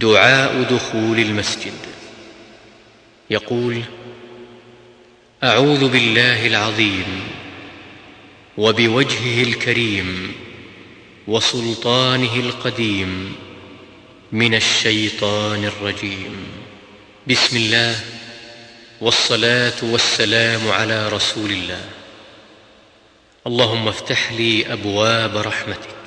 دعاء دخول المسجد. يقول أعوذ بالله العظيم وبوجهه الكريم وسلطانه القديم من الشيطان الرجيم. بسم الله والصلاة والسلام على رسول الله. اللهم افتح لي أبواب رحمتك.